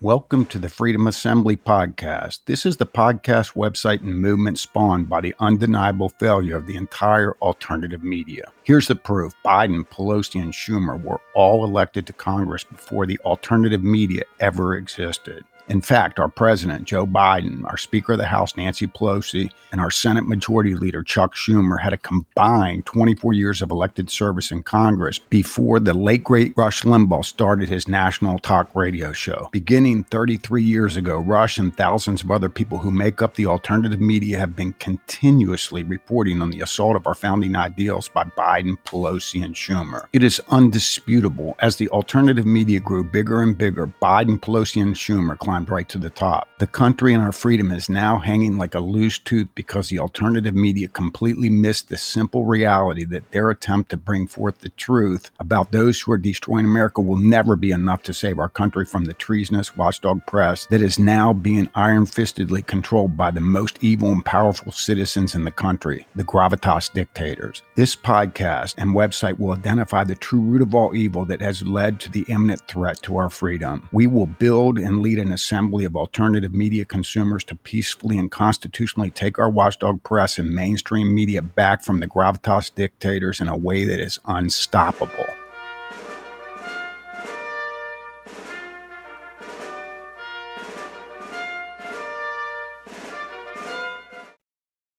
Welcome to the Freedom Assembly podcast. This is the podcast website and movement spawned by the undeniable failure of the entire alternative media. Here's the proof Biden, Pelosi, and Schumer were all elected to Congress before the alternative media ever existed. In fact, our president, Joe Biden, our Speaker of the House, Nancy Pelosi, and our Senate Majority Leader, Chuck Schumer, had a combined 24 years of elected service in Congress before the late great Rush Limbaugh started his national talk radio show. Beginning 33 years ago, Rush and thousands of other people who make up the alternative media have been continuously reporting on the assault of our founding ideals by Biden, Pelosi, and Schumer. It is undisputable as the alternative media grew bigger and bigger, Biden, Pelosi, and Schumer climbed climbed right to the top. The country and our freedom is now hanging like a loose tooth because the alternative media completely missed the simple reality that their attempt to bring forth the truth about those who are destroying America will never be enough to save our country from the treasonous watchdog press that is now being iron fistedly controlled by the most evil and powerful citizens in the country, the gravitas dictators. This podcast and website will identify the true root of all evil that has led to the imminent threat to our freedom. We will build and lead an assembly of alternative media consumers to peacefully and constitutionally take our watchdog press and mainstream media back from the gravitas dictators in a way that is unstoppable.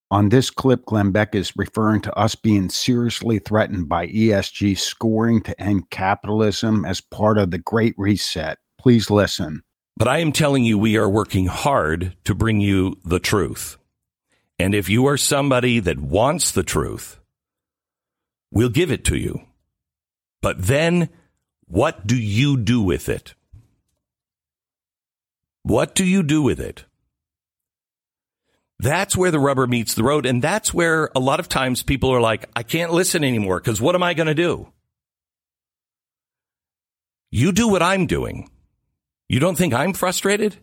On this clip, Glenn Beck is referring to us being seriously threatened by ESG scoring to end capitalism as part of the Great Reset. Please listen. But I am telling you, we are working hard to bring you the truth. And if you are somebody that wants the truth, we'll give it to you. But then, what do you do with it? What do you do with it? That's where the rubber meets the road. And that's where a lot of times people are like, I can't listen anymore because what am I going to do? You do what I'm doing. You don't think I'm frustrated?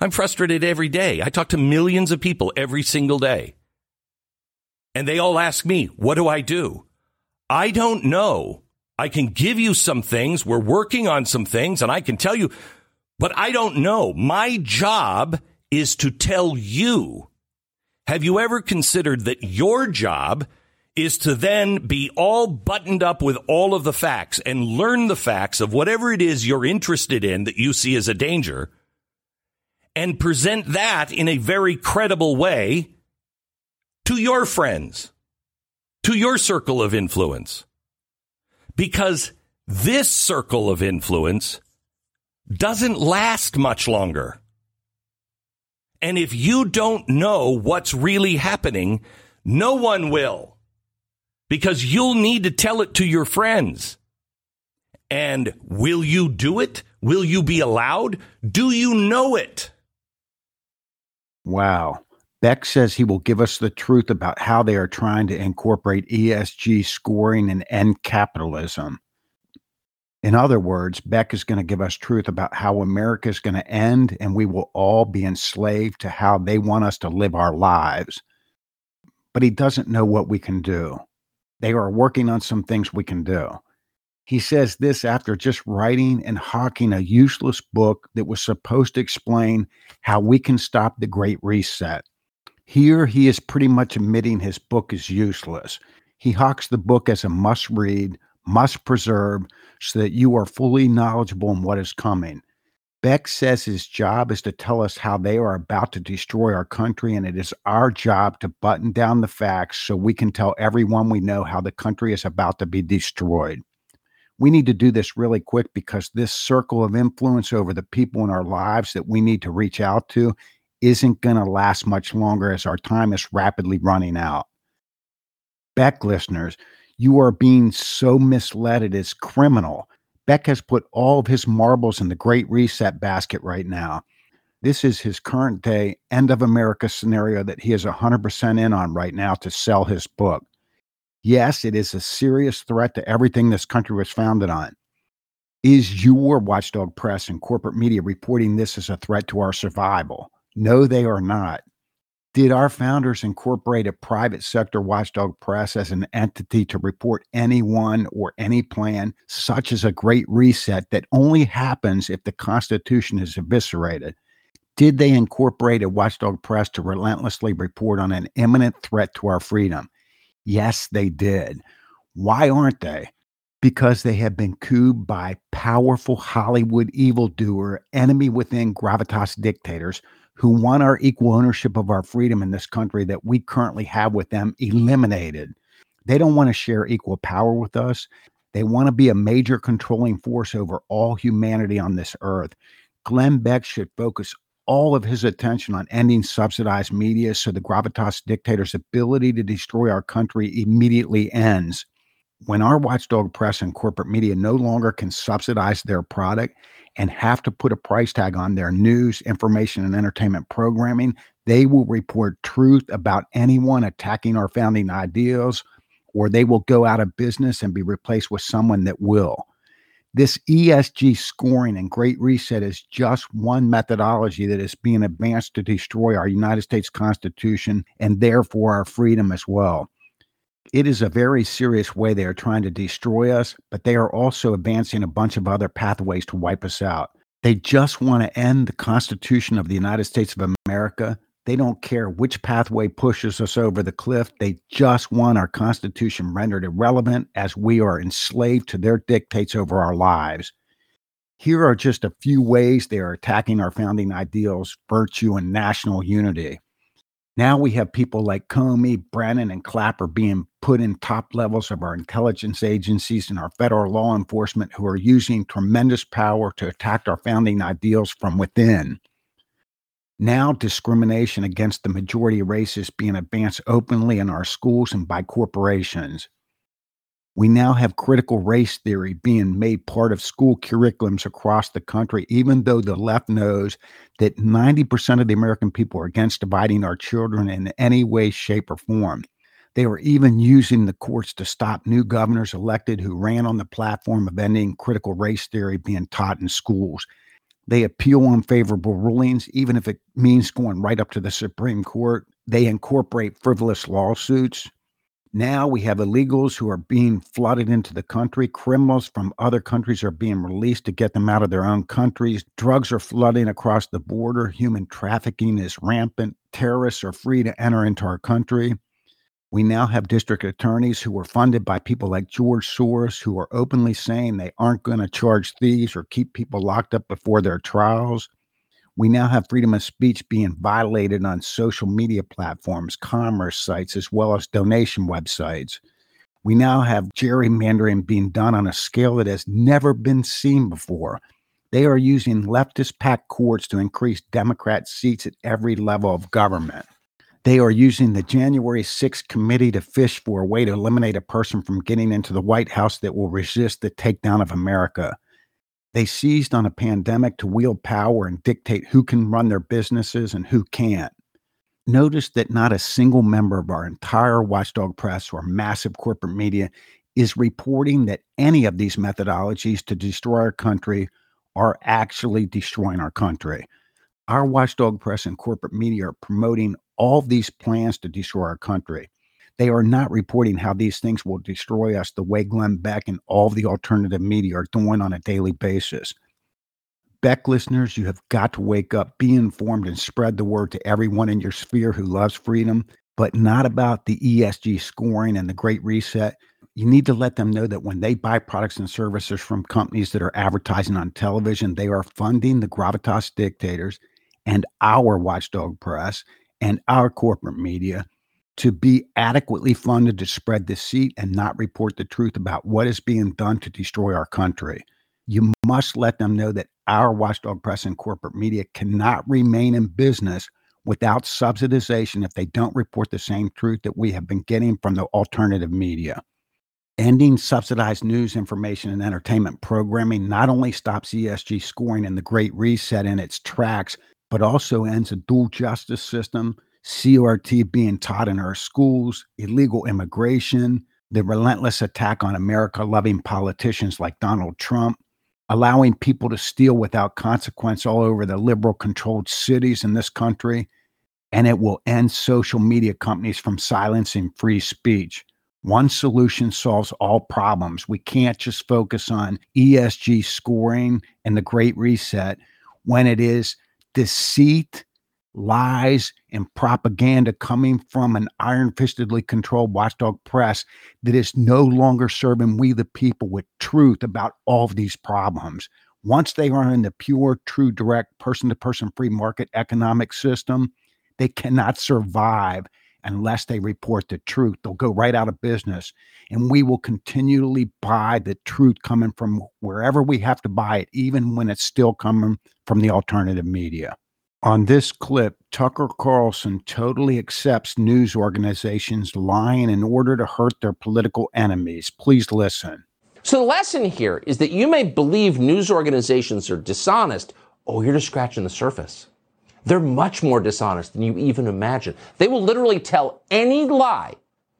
I'm frustrated every day. I talk to millions of people every single day. And they all ask me, what do I do? I don't know. I can give you some things. We're working on some things and I can tell you, but I don't know. My job is to tell you. Have you ever considered that your job is to then be all buttoned up with all of the facts and learn the facts of whatever it is you're interested in that you see as a danger and present that in a very credible way to your friends, to your circle of influence. Because this circle of influence doesn't last much longer. And if you don't know what's really happening, no one will because you'll need to tell it to your friends. And will you do it? Will you be allowed? Do you know it? Wow. Beck says he will give us the truth about how they are trying to incorporate ESG scoring and end capitalism. In other words, Beck is going to give us truth about how America is going to end and we will all be enslaved to how they want us to live our lives. But he doesn't know what we can do. They are working on some things we can do. He says this after just writing and hawking a useless book that was supposed to explain how we can stop the Great Reset. Here, he is pretty much admitting his book is useless. He hawks the book as a must read, must preserve, so that you are fully knowledgeable in what is coming. Beck says his job is to tell us how they are about to destroy our country, and it is our job to button down the facts so we can tell everyone we know how the country is about to be destroyed. We need to do this really quick because this circle of influence over the people in our lives that we need to reach out to isn't going to last much longer as our time is rapidly running out. Beck listeners, you are being so misled, it is criminal. Beck has put all of his marbles in the Great Reset basket right now. This is his current day end of America scenario that he is 100% in on right now to sell his book. Yes, it is a serious threat to everything this country was founded on. Is your watchdog press and corporate media reporting this as a threat to our survival? No, they are not. Did our founders incorporate a private sector watchdog press as an entity to report anyone or any plan, such as a great reset that only happens if the Constitution is eviscerated? Did they incorporate a watchdog press to relentlessly report on an imminent threat to our freedom? Yes, they did. Why aren't they? Because they have been cooed by powerful Hollywood evildoer, enemy within gravitas dictators who want our equal ownership of our freedom in this country that we currently have with them eliminated. They don't want to share equal power with us. They want to be a major controlling force over all humanity on this earth. Glenn Beck should focus all of his attention on ending subsidized media so the gravitas dictator's ability to destroy our country immediately ends. When our watchdog press and corporate media no longer can subsidize their product and have to put a price tag on their news, information, and entertainment programming, they will report truth about anyone attacking our founding ideals, or they will go out of business and be replaced with someone that will. This ESG scoring and Great Reset is just one methodology that is being advanced to destroy our United States Constitution and therefore our freedom as well. It is a very serious way they are trying to destroy us, but they are also advancing a bunch of other pathways to wipe us out. They just want to end the Constitution of the United States of America they don't care which pathway pushes us over the cliff. They just want our Constitution rendered irrelevant as we are enslaved to their dictates over our lives. Here are just a few ways they are attacking our founding ideals, virtue, and national unity. Now we have people like Comey, Brennan, and Clapper being put in top levels of our intelligence agencies and our federal law enforcement who are using tremendous power to attack our founding ideals from within. Now, discrimination against the majority race is being advanced openly in our schools and by corporations. We now have critical race theory being made part of school curriculums across the country, even though the left knows that 90% of the American people are against dividing our children in any way, shape, or form. They were even using the courts to stop new governors elected who ran on the platform of ending critical race theory being taught in schools. They appeal unfavorable rulings, even if it means going right up to the Supreme Court. They incorporate frivolous lawsuits. Now we have illegals who are being flooded into the country. Criminals from other countries are being released to get them out of their own countries. Drugs are flooding across the border. Human trafficking is rampant. Terrorists are free to enter into our country. We now have district attorneys who are funded by people like George Soros who are openly saying they aren't going to charge thieves or keep people locked up before their trials. We now have freedom of speech being violated on social media platforms, commerce sites, as well as donation websites. We now have gerrymandering being done on a scale that has never been seen before. They are using leftist packed courts to increase Democrat seats at every level of government. They are using the January 6th committee to fish for a way to eliminate a person from getting into the White House that will resist the takedown of America. They seized on a pandemic to wield power and dictate who can run their businesses and who can't. Notice that not a single member of our entire watchdog press or massive corporate media is reporting that any of these methodologies to destroy our country are actually destroying our country. Our watchdog press and corporate media are promoting all these plans to destroy our country. They are not reporting how these things will destroy us the way Glenn Beck and all the alternative media are doing on a daily basis. Beck listeners, you have got to wake up, be informed, and spread the word to everyone in your sphere who loves freedom, but not about the ESG scoring and the Great Reset. You need to let them know that when they buy products and services from companies that are advertising on television, they are funding the gravitas dictators and our watchdog press and our corporate media to be adequately funded to spread deceit and not report the truth about what is being done to destroy our country. You must let them know that our watchdog press and corporate media cannot remain in business without subsidization if they don't report the same truth that we have been getting from the alternative media. Ending subsidized news, information, and entertainment programming not only stops ESG scoring and the Great Reset in its tracks, but also ends a dual justice system, CRT being taught in our schools, illegal immigration, the relentless attack on America loving politicians like Donald Trump, allowing people to steal without consequence all over the liberal controlled cities in this country. and it will end social media companies from silencing free speech. One solution solves all problems. We can't just focus on ESG scoring and the Great Reset when it is deceit, lies, and propaganda coming from an iron fistedly controlled watchdog press that is no longer serving we, the people, with truth about all of these problems. Once they are in the pure, true, direct, person to person free market economic system, they cannot survive unless they report the truth. They'll go right out of business. And we will continually buy the truth coming from wherever we have to buy it, even when it's still coming from the alternative media. On this clip, Tucker Carlson totally accepts news organizations lying in order to hurt their political enemies. Please listen. So, the lesson here is that you may believe news organizations are dishonest. Oh, you're just scratching the surface. They're much more dishonest than you even imagine. They will literally tell any lie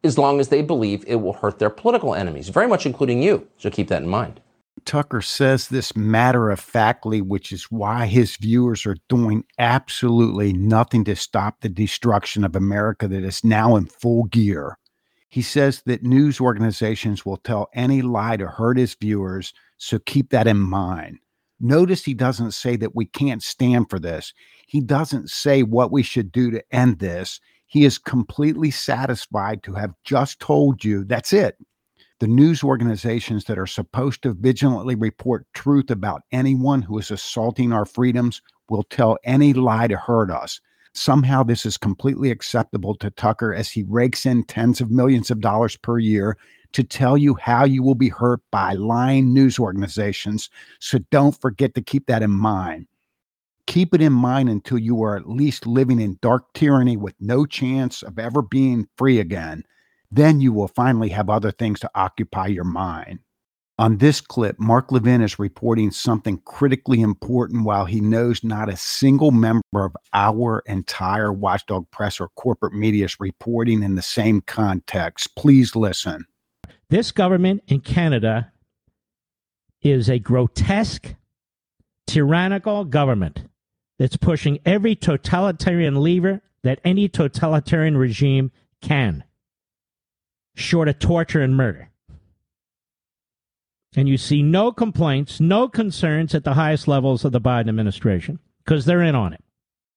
as long as they believe it will hurt their political enemies, very much including you. So keep that in mind. Tucker says this matter of factly, which is why his viewers are doing absolutely nothing to stop the destruction of America that is now in full gear. He says that news organizations will tell any lie to hurt his viewers, so keep that in mind. Notice he doesn't say that we can't stand for this. He doesn't say what we should do to end this. He is completely satisfied to have just told you that's it. The news organizations that are supposed to vigilantly report truth about anyone who is assaulting our freedoms will tell any lie to hurt us. Somehow, this is completely acceptable to Tucker as he rakes in tens of millions of dollars per year to tell you how you will be hurt by lying news organizations. So don't forget to keep that in mind. Keep it in mind until you are at least living in dark tyranny with no chance of ever being free again. Then you will finally have other things to occupy your mind. On this clip, Mark Levin is reporting something critically important while he knows not a single member of our entire watchdog press or corporate media is reporting in the same context. Please listen. This government in Canada is a grotesque, tyrannical government that's pushing every totalitarian lever that any totalitarian regime can, short of torture and murder. And you see no complaints, no concerns at the highest levels of the Biden administration because they're in on it.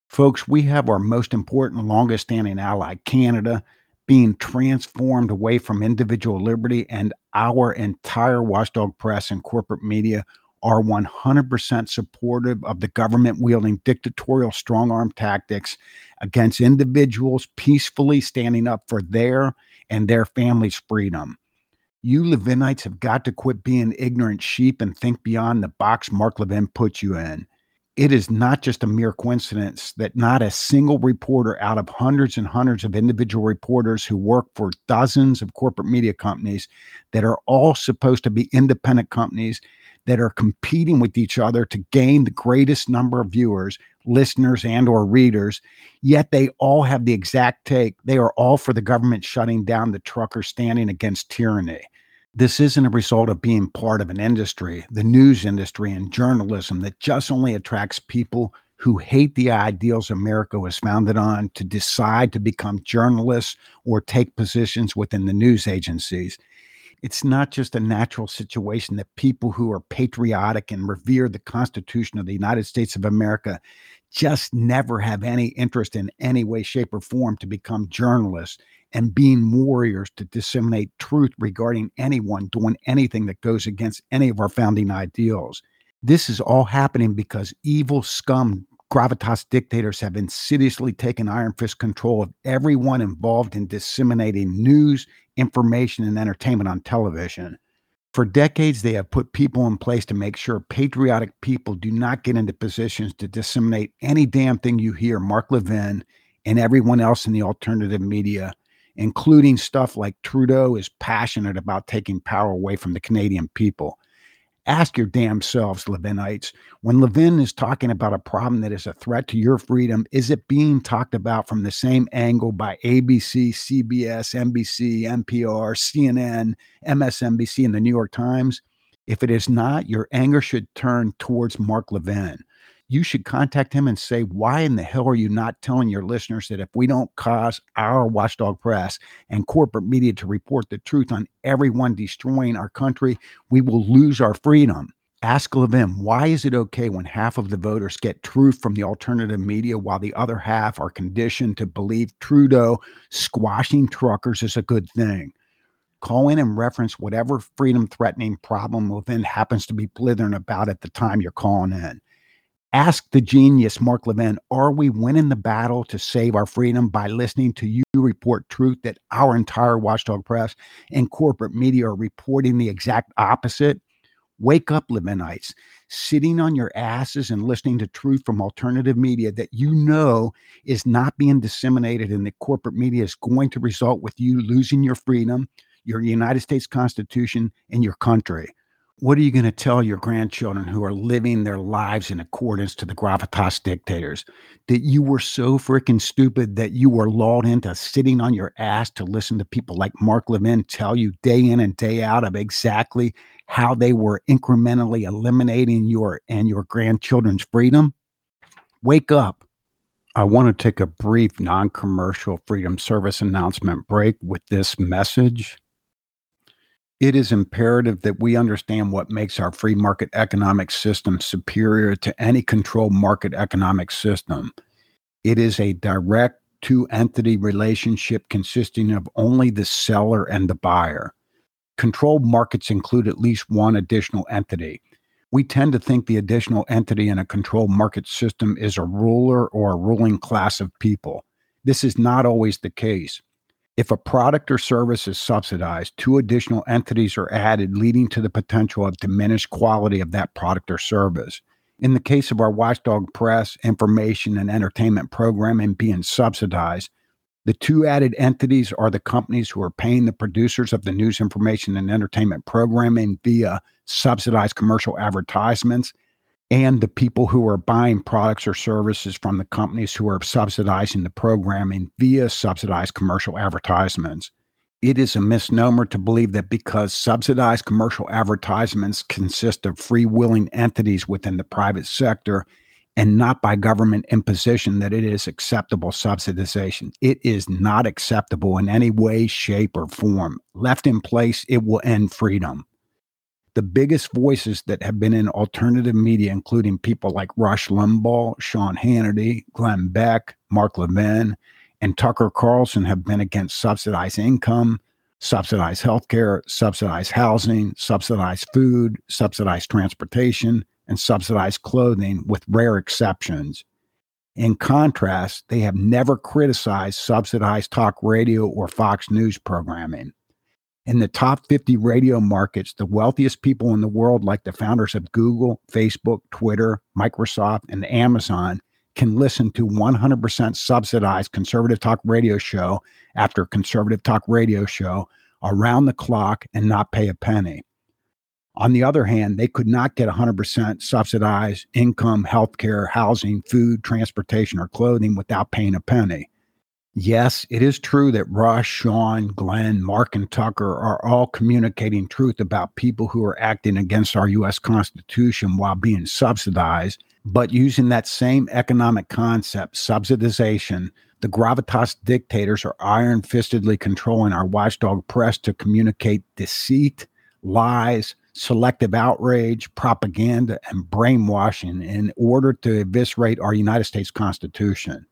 Folks, we have our most important, longest standing ally, Canada, being transformed away from individual liberty, and our entire watchdog press and corporate media are 100% supportive of the government wielding dictatorial strong arm tactics against individuals peacefully standing up for their and their families' freedom. You Levinites have got to quit being ignorant sheep and think beyond the box Mark Levin put you in. It is not just a mere coincidence that not a single reporter out of hundreds and hundreds of individual reporters who work for dozens of corporate media companies that are all supposed to be independent companies that are competing with each other to gain the greatest number of viewers listeners and or readers yet they all have the exact take. They are all for the government shutting down the truckers standing against tyranny. This isn't a result of being part of an industry the news industry and journalism that just only attracts people who hate the ideals America was founded on to decide to become journalists or take positions within the news agencies. It's not just a natural situation that people who are patriotic and revere the Constitution of the United States of America just never have any interest in any way, shape, or form to become journalists and being warriors to disseminate truth regarding anyone doing anything that goes against any of our founding ideals. This is all happening because evil scum gravitas dictators have insidiously taken iron fist control of everyone involved in disseminating news, information, and entertainment on television. For decades, they have put people in place to make sure patriotic people do not get into positions to disseminate any damn thing you hear Mark Levin and everyone else in the alternative media, including stuff like Trudeau is passionate about taking power away from the Canadian people. Ask your damn selves, Levinites. When Levin is talking about a problem that is a threat to your freedom, is it being talked about from the same angle by ABC, CBS, NBC, NPR, CNN, MSNBC, and the New York Times? If it is not, your anger should turn towards Mark Levin. You should contact him and say, why in the hell are you not telling your listeners that if we don't cause our watchdog press and corporate media to report the truth on everyone destroying our country, we will lose our freedom? Ask Levin, why is it okay when half of the voters get truth from the alternative media while the other half are conditioned to believe Trudeau squashing truckers is a good thing? Call in and reference whatever freedom threatening problem Levin happens to be blithering about at the time you're calling in. Ask the genius Mark Levin, are we winning the battle to save our freedom by listening to you report truth that our entire watchdog press and corporate media are reporting the exact opposite? Wake up, Levinites. Sitting on your asses and listening to truth from alternative media that you know is not being disseminated in the corporate media is going to result with you losing your freedom, your United States Constitution, and your country what are you going to tell your grandchildren who are living their lives in accordance to the gravitas dictators that you were so freaking stupid that you were lulled into sitting on your ass to listen to people like Mark Levin tell you day in and day out of exactly how they were incrementally eliminating your and your grandchildren's freedom? Wake up. I want to take a brief non commercial Freedom Service announcement break with this message it is imperative that we understand what makes our free market economic system superior to any controlled market economic system. It is a direct two entity relationship consisting of only the seller and the buyer. Controlled markets include at least one additional entity. We tend to think the additional entity in a controlled market system is a ruler or a ruling class of people. This is not always the case. If a product or service is subsidized, two additional entities are added, leading to the potential of diminished quality of that product or service. In the case of our watchdog press, information, and entertainment programming being subsidized, the two added entities are the companies who are paying the producers of the news, information, and entertainment programming via subsidized commercial advertisements and the people who are buying products or services from the companies who are subsidizing the programming via subsidized commercial advertisements. It is a misnomer to believe that because subsidized commercial advertisements consist of free willing entities within the private sector and not by government imposition that it is acceptable subsidization. It is not acceptable in any way, shape, or form. Left in place, it will end freedom the biggest voices that have been in alternative media, including people like Rush Limbaugh, Sean Hannity, Glenn Beck, Mark Levin, and Tucker Carlson, have been against subsidized income, subsidized healthcare, subsidized housing, subsidized food, subsidized transportation, and subsidized clothing, with rare exceptions. In contrast, they have never criticized subsidized talk radio or Fox News programming. In the top 50 radio markets, the wealthiest people in the world, like the founders of Google, Facebook, Twitter, Microsoft, and Amazon, can listen to 100% subsidized conservative talk radio show after conservative talk radio show around the clock and not pay a penny. On the other hand, they could not get 100% subsidized income, healthcare, housing, food, transportation, or clothing without paying a penny. Yes, it is true that Rush, Sean, Glenn, Mark, and Tucker are all communicating truth about people who are acting against our U.S. Constitution while being subsidized. But using that same economic concept, subsidization, the gravitas dictators are iron fistedly controlling our watchdog press to communicate deceit, lies, selective outrage, propaganda, and brainwashing in order to eviscerate our United States Constitution.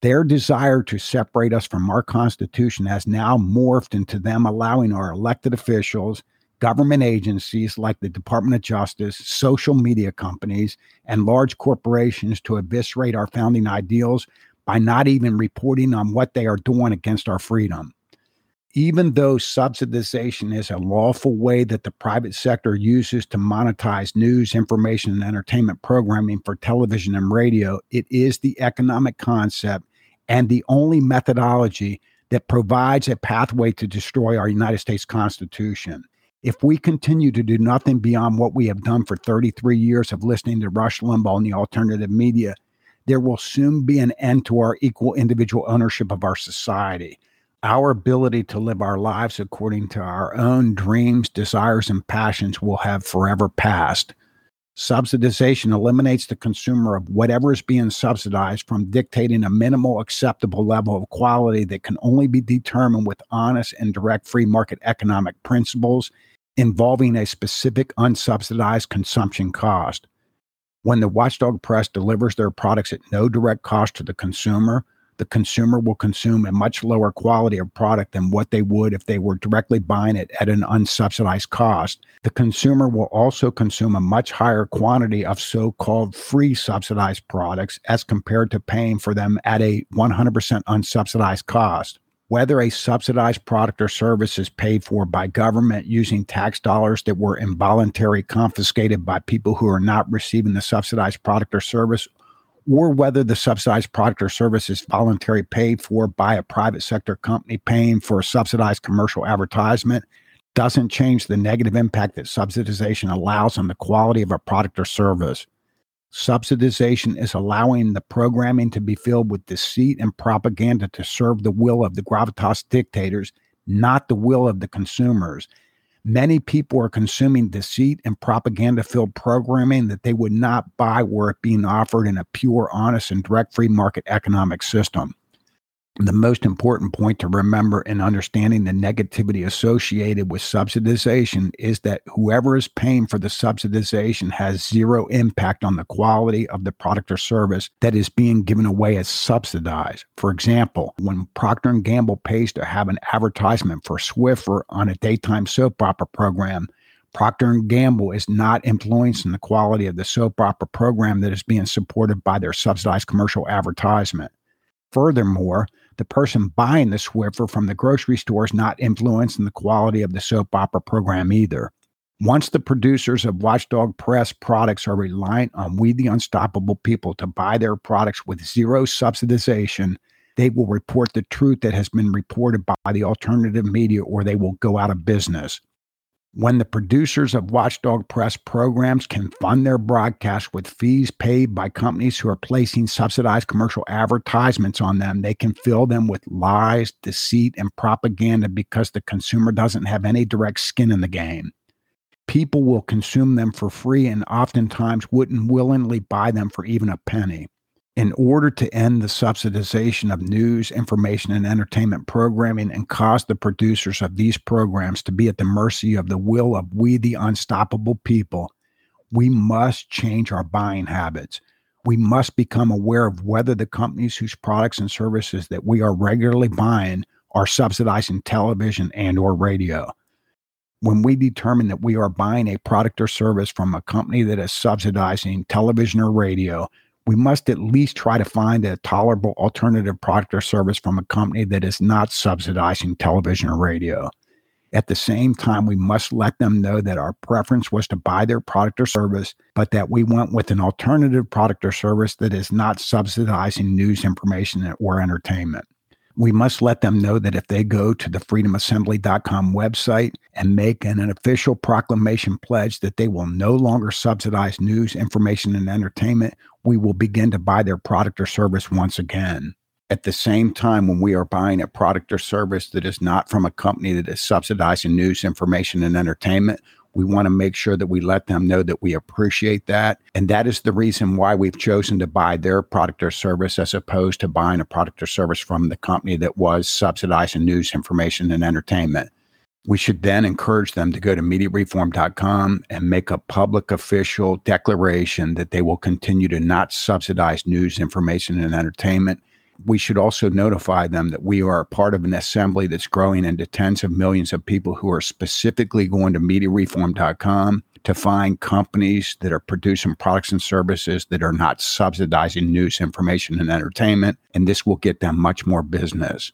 Their desire to separate us from our Constitution has now morphed into them allowing our elected officials, government agencies like the Department of Justice, social media companies, and large corporations to eviscerate our founding ideals by not even reporting on what they are doing against our freedom. Even though subsidization is a lawful way that the private sector uses to monetize news, information, and entertainment programming for television and radio, it is the economic concept and the only methodology that provides a pathway to destroy our United States Constitution. If we continue to do nothing beyond what we have done for 33 years of listening to Rush Limbaugh and the alternative media, there will soon be an end to our equal individual ownership of our society. Our ability to live our lives according to our own dreams, desires, and passions will have forever passed. Subsidization eliminates the consumer of whatever is being subsidized from dictating a minimal acceptable level of quality that can only be determined with honest and direct free market economic principles involving a specific unsubsidized consumption cost. When the watchdog press delivers their products at no direct cost to the consumer, the consumer will consume a much lower quality of product than what they would if they were directly buying it at an unsubsidized cost. The consumer will also consume a much higher quantity of so called free subsidized products as compared to paying for them at a 100% unsubsidized cost. Whether a subsidized product or service is paid for by government using tax dollars that were involuntarily confiscated by people who are not receiving the subsidized product or service or whether the subsidized product or service is voluntarily paid for by a private sector company paying for a subsidized commercial advertisement doesn't change the negative impact that subsidization allows on the quality of a product or service. Subsidization is allowing the programming to be filled with deceit and propaganda to serve the will of the gravitas dictators, not the will of the consumers. Many people are consuming deceit and propaganda filled programming that they would not buy were it being offered in a pure, honest, and direct free market economic system the most important point to remember in understanding the negativity associated with subsidization is that whoever is paying for the subsidization has zero impact on the quality of the product or service that is being given away as subsidized. For example, when Procter & Gamble pays to have an advertisement for Swiffer on a daytime soap opera program, Procter & Gamble is not influencing the quality of the soap opera program that is being supported by their subsidized commercial advertisement. Furthermore, the person buying the Swiffer from the grocery store is not influencing the quality of the soap opera program either. Once the producers of Watchdog Press products are reliant on We the Unstoppable people to buy their products with zero subsidization, they will report the truth that has been reported by the alternative media or they will go out of business when the producers of Watchdog Press programs can fund their broadcasts with fees paid by companies who are placing subsidized commercial advertisements on them, they can fill them with lies, deceit, and propaganda because the consumer doesn't have any direct skin in the game. People will consume them for free and oftentimes wouldn't willingly buy them for even a penny in order to end the subsidization of news, information, and entertainment programming and cause the producers of these programs to be at the mercy of the will of we, the unstoppable people, we must change our buying habits. We must become aware of whether the companies whose products and services that we are regularly buying are subsidizing television and or radio. When we determine that we are buying a product or service from a company that is subsidizing television or radio, we must at least try to find a tolerable alternative product or service from a company that is not subsidizing television or radio. At the same time, we must let them know that our preference was to buy their product or service, but that we went with an alternative product or service that is not subsidizing news, information, or entertainment. We must let them know that if they go to the freedomassembly.com website and make an, an official proclamation pledge that they will no longer subsidize news, information, and entertainment, we will begin to buy their product or service once again. At the same time, when we are buying a product or service that is not from a company that is subsidizing news, information, and entertainment, we want to make sure that we let them know that we appreciate that. And that is the reason why we've chosen to buy their product or service as opposed to buying a product or service from the company that was subsidizing news, information, and entertainment. We should then encourage them to go to mediareform.com and make a public official declaration that they will continue to not subsidize news, information, and entertainment. We should also notify them that we are part of an assembly that's growing into tens of millions of people who are specifically going to mediareform.com to find companies that are producing products and services that are not subsidizing news, information, and entertainment. And this will get them much more business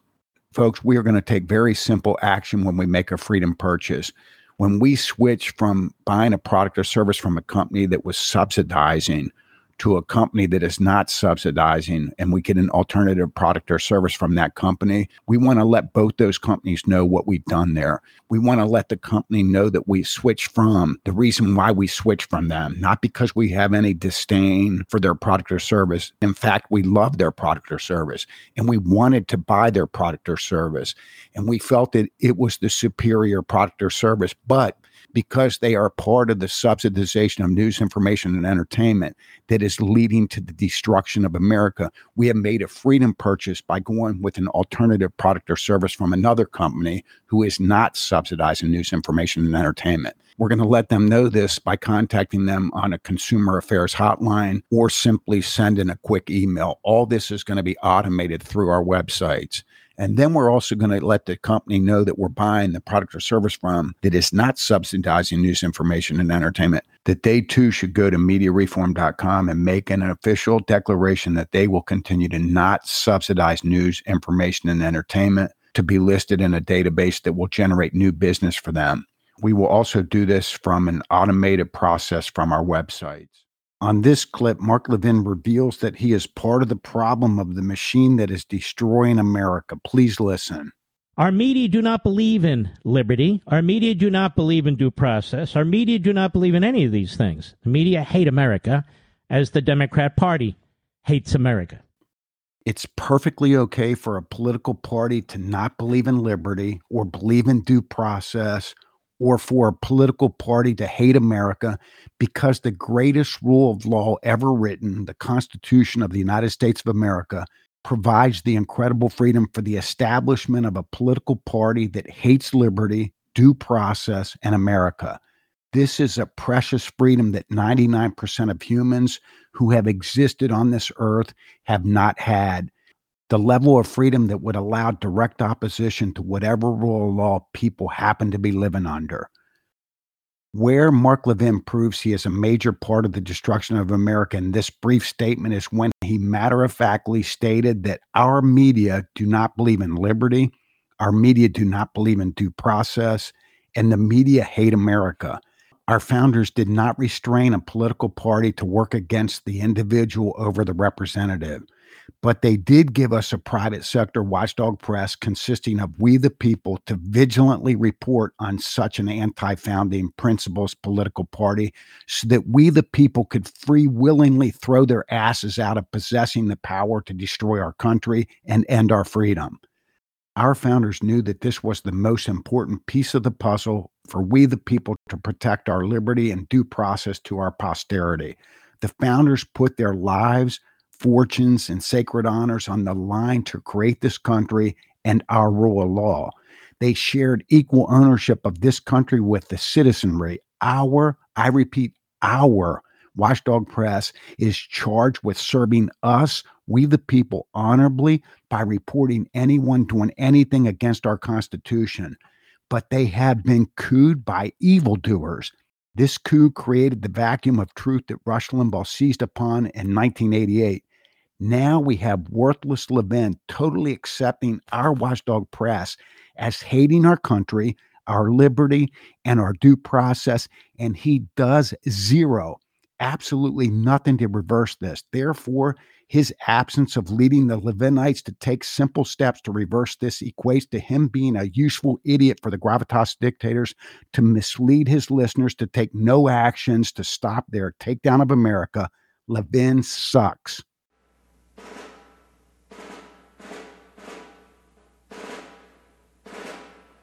folks, we are going to take very simple action when we make a freedom purchase. When we switch from buying a product or service from a company that was subsidizing to a company that is not subsidizing and we get an alternative product or service from that company, we want to let both those companies know what we've done there. We want to let the company know that we switched from the reason why we switched from them, not because we have any disdain for their product or service. In fact, we love their product or service and we wanted to buy their product or service. And we felt that it was the superior product or service. But because they are part of the subsidization of news, information, and entertainment that is leading to the destruction of America. We have made a freedom purchase by going with an alternative product or service from another company who is not subsidizing news, information, and entertainment. We're going to let them know this by contacting them on a consumer affairs hotline or simply sending a quick email. All this is going to be automated through our websites. And then we're also going to let the company know that we're buying the product or service from that is not subsidizing news information and entertainment, that they too should go to mediareform.com and make an official declaration that they will continue to not subsidize news, information, and entertainment to be listed in a database that will generate new business for them. We will also do this from an automated process from our websites. On this clip, Mark Levin reveals that he is part of the problem of the machine that is destroying America. Please listen. Our media do not believe in liberty. Our media do not believe in due process. Our media do not believe in any of these things. The media hate America as the Democrat Party hates America. It's perfectly okay for a political party to not believe in liberty or believe in due process or for a political party to hate America because the greatest rule of law ever written, the Constitution of the United States of America, provides the incredible freedom for the establishment of a political party that hates liberty, due process, and America. This is a precious freedom that 99% of humans who have existed on this earth have not had the level of freedom that would allow direct opposition to whatever rule of law people happen to be living under. Where Mark Levin proves he is a major part of the destruction of America in this brief statement is when he matter of factly stated that our media do not believe in liberty, our media do not believe in due process, and the media hate America. Our founders did not restrain a political party to work against the individual over the representative but they did give us a private sector watchdog press consisting of we the people to vigilantly report on such an anti-founding principles political party so that we the people could free willingly throw their asses out of possessing the power to destroy our country and end our freedom. Our founders knew that this was the most important piece of the puzzle for we the people to protect our liberty and due process to our posterity. The founders put their lives fortunes and sacred honors on the line to create this country and our rule of law. They shared equal ownership of this country with the citizenry. Our, I repeat, our Watchdog Press is charged with serving us, we the people, honorably by reporting anyone doing anything against our Constitution. But they have been cooed by evildoers. This coup created the vacuum of truth that Rush Limbaugh seized upon in 1988. Now we have worthless Levin totally accepting our watchdog press as hating our country, our liberty, and our due process. And he does zero, absolutely nothing to reverse this. Therefore, his absence of leading the Levinites to take simple steps to reverse this equates to him being a useful idiot for the gravitas dictators to mislead his listeners to take no actions to stop their takedown of America. Levin sucks.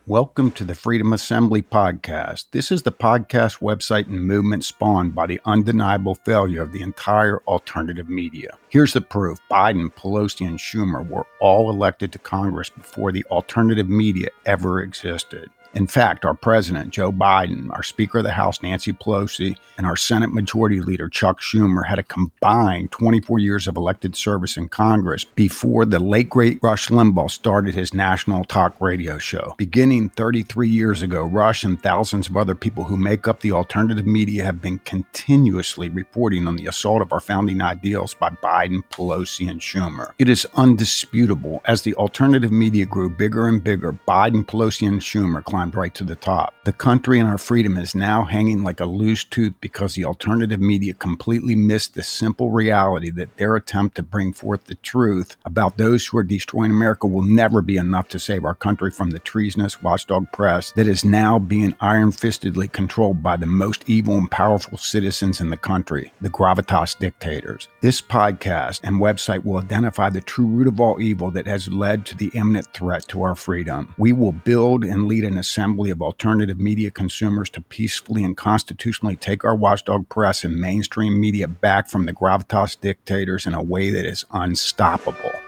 Welcome to the Freedom Assembly podcast. This is the podcast website and movement spawned by the undeniable failure of the entire alternative media. Here's the proof Biden, Pelosi, and Schumer were all elected to Congress before the alternative media ever existed. In fact, our president, Joe Biden, our Speaker of the House, Nancy Pelosi, and our Senate Majority Leader, Chuck Schumer, had a combined 24 years of elected service in Congress before the late great Rush Limbaugh started his national talk radio show. Beginning 33 years ago, Rush and thousands of other people who make up the alternative media have been continuously reporting on the assault of our founding ideals by Biden, Pelosi, and Schumer. It is undisputable as the alternative media grew bigger and bigger, Biden, Pelosi, and Schumer climbed climbed right to the top. The country and our freedom is now hanging like a loose tooth because the alternative media completely missed the simple reality that their attempt to bring forth the truth about those who are destroying America will never be enough to save our country from the treasonous watchdog press that is now being iron fistedly controlled by the most evil and powerful citizens in the country, the gravitas dictators. This podcast and website will identify the true root of all evil that has led to the imminent threat to our freedom. We will build and lead an assembly of alternative media consumers to peacefully and constitutionally take our watchdog press and mainstream media back from the gravitas dictators in a way that is unstoppable.